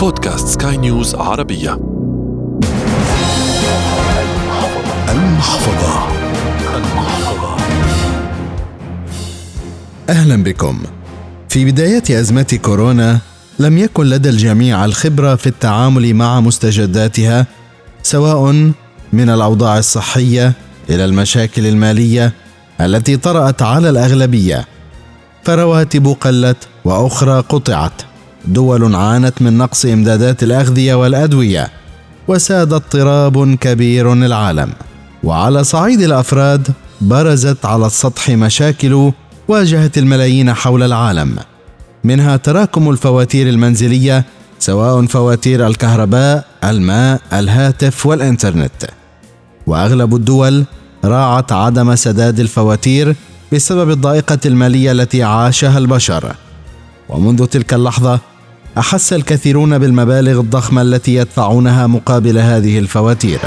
بودكاست سكاي نيوز عربية. المحفظة. المحفظة أهلا بكم. في بدايات أزمة كورونا لم يكن لدى الجميع الخبرة في التعامل مع مستجداتها سواء من الأوضاع الصحية إلى المشاكل المالية التي طرأت على الأغلبية. فرواتب قلت وأخرى قطعت. دول عانت من نقص إمدادات الأغذية والأدوية وساد اضطراب كبير العالم. وعلى صعيد الأفراد برزت على السطح مشاكل واجهت الملايين حول العالم. منها تراكم الفواتير المنزلية سواء فواتير الكهرباء الماء الهاتف والإنترنت. وأغلب الدول راعت عدم سداد الفواتير بسبب الضائقة المالية التي عاشها البشر. ومنذ تلك اللحظة أحس الكثيرون بالمبالغ الضخمة التي يدفعونها مقابل هذه الفواتير.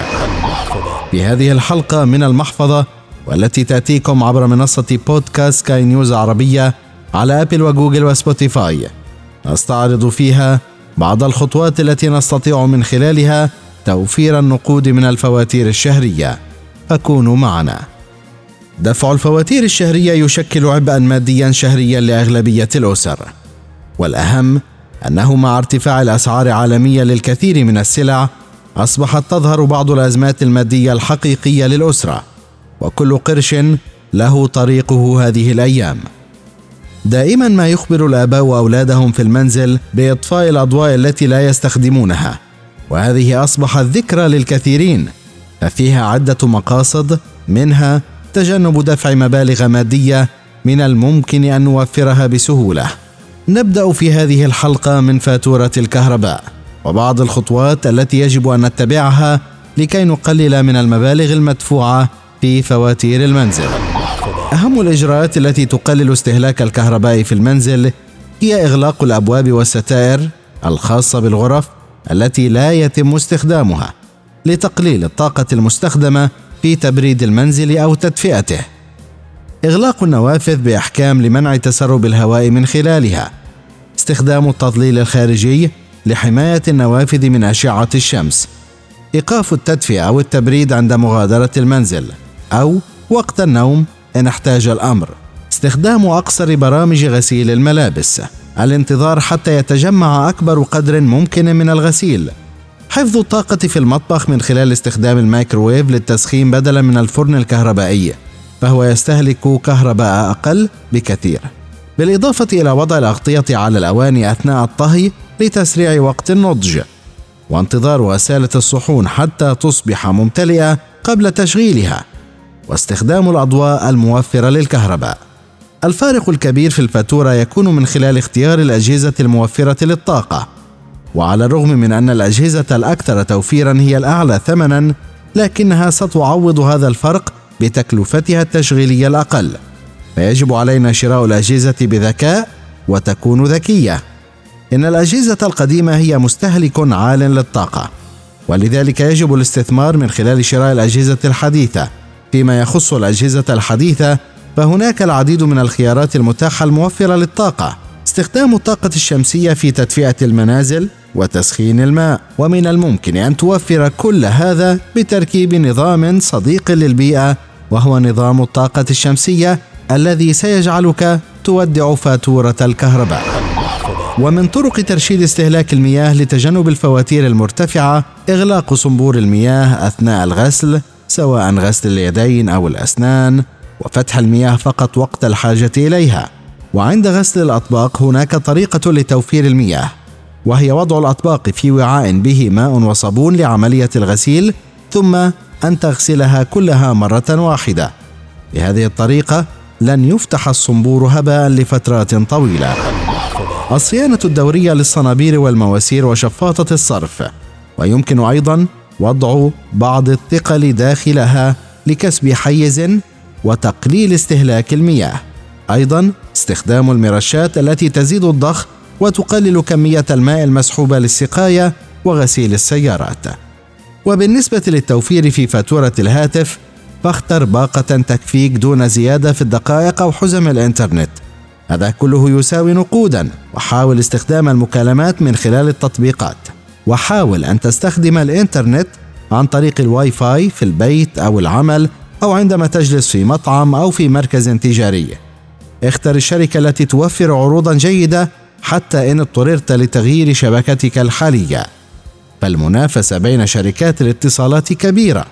في هذه الحلقة من المحفظة والتي تأتيكم عبر منصة بودكاست Sky News عربية على Apple و Google و Spotify. نستعرض فيها بعض الخطوات التي نستطيع من خلالها توفير النقود من الفواتير الشهرية. فكونوا معنا. دفع الفواتير الشهرية يشكل عبئا ماديا شهريا لأغلبية الأسر. والأهم أنه مع ارتفاع الأسعار عالمية للكثير من السلع أصبحت تظهر بعض الأزمات المادية الحقيقية للأسرة وكل قرش له طريقه هذه الأيام. دائما ما يخبر الآباء اولادهم في المنزل بإطفاء الأضواء التي لا يستخدمونها وهذه اصبحت ذكرى للكثيرين ففيها عدة مقاصد منها تجنب دفع مبالغ مادية من الممكن أن نوفرها بسهولة. نبدأ في هذه الحلقة من فاتورة الكهرباء وبعض الخطوات التي يجب أن نتبعها لكي نقلل من المبالغ المدفوعة في فواتير المنزل. أهم الإجراءات التي تقلل استهلاك الكهرباء في المنزل هي إغلاق الأبواب والستائر الخاصة بالغرف التي لا يتم استخدامها لتقليل الطاقة المستخدمة في تبريد المنزل أو تدفئته. إغلاق النوافذ بأحكام لمنع تسرب الهواء من خلالها. استخدام التظليل الخارجي لحماية النوافذ من أشعة الشمس. إيقاف التدفئة أو التبريد عند مغادرة المنزل أو وقت النوم إن احتاج الأمر. استخدام أقصر برامج غسيل الملابس. الانتظار حتى يتجمع أكبر قدر ممكن من الغسيل. حفظ الطاقة في المطبخ من خلال استخدام الميكروويف للتسخين بدلا من الفرن الكهربائي. فهو يستهلك كهرباء أقل بكثير. بالإضافة إلى وضع الأغطية على الأواني أثناء الطهي لتسريع وقت النضج وانتظار وسالة الصحون حتى تصبح ممتلئة قبل تشغيلها واستخدام الأضواء الموفرة للكهرباء. الفارق الكبير في الفاتورة يكون من خلال اختيار الأجهزة الموفرة للطاقة وعلى الرغم من أن الأجهزة الأكثر توفيرا هي الأعلى ثمنا لكنها ستعوض هذا الفرق بتكلفتها التشغيلية الأقل. فيجب علينا شراء الأجهزة بذكاء وتكون ذكية. إن الأجهزة القديمة هي مستهلك عال للطاقة ولذلك يجب الاستثمار من خلال شراء الأجهزة الحديثة. فيما يخص الأجهزة الحديثة فهناك العديد من الخيارات المتاحة الموفرة للطاقة. استخدام الطاقة الشمسية في تدفئة المنازل وتسخين الماء. ومن الممكن أن توفر كل هذا بتركيب نظام صديق للبيئة وهو نظام الطاقة الشمسية الذي سيجعلك تودع فاتورة الكهرباء. ومن طرق ترشيد استهلاك المياه لتجنب الفواتير المرتفعة إغلاق صنبور المياه أثناء الغسل سواء غسل اليدين أو الأسنان وفتح المياه فقط وقت الحاجة إليها. وعند غسل الأطباق هناك طريقة لتوفير المياه وهي وضع الأطباق في وعاء به ماء وصابون لعملية الغسيل ثم أن تغسلها كلها مرة واحدة. بهذه الطريقة لن يفتح الصنبور هباء لفترات طويلة. الصيانة الدورية للصنابير والمواسير وشفاطة الصرف. ويمكن أيضا وضع بعض الثقل داخلها لكسب حيز وتقليل استهلاك المياه. أيضا استخدام المرشات التي تزيد الضخ وتقلل كمية الماء المسحوبة للسقاية وغسيل السيارات. وبالنسبة للتوفير في فاتورة الهاتف فاختر باقة تكفيك دون زيادة في الدقائق أو حزم الإنترنت. هذا كله يساوي نقودا وحاول استخدام المكالمات من خلال التطبيقات. وحاول أن تستخدم الإنترنت عن طريق الواي فاي في البيت أو العمل أو عندما تجلس في مطعم أو في مركز تجاري. اختر الشركة التي توفر عروضا جيدة حتى إن اضطررت لتغيير شبكتك الحالية. فالمنافسة بين شركات الاتصالات كبيرة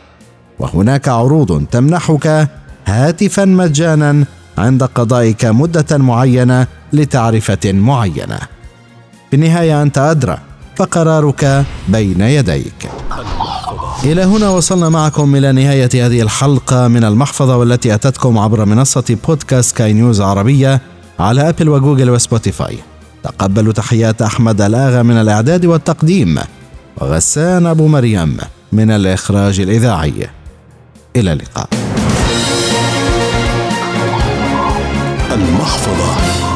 وهناك عروض تمنحك هاتفا مجانا عند قضائك مدة معينة لتعرفة معينة. في النهاية أنت أدرى فقرارك بين يديك. إلى هنا وصلنا معكم إلى نهاية هذه الحلقة من المحفظة والتي أتتكم عبر منصة بودكاست Sky News عربية على Apple و Google و Spotify. تقبلوا تحيات أحمد الآغا من الإعداد والتقديم وغسان أبو مريم من الإخراج الإذاعي. إلى اللقاء. المحفظة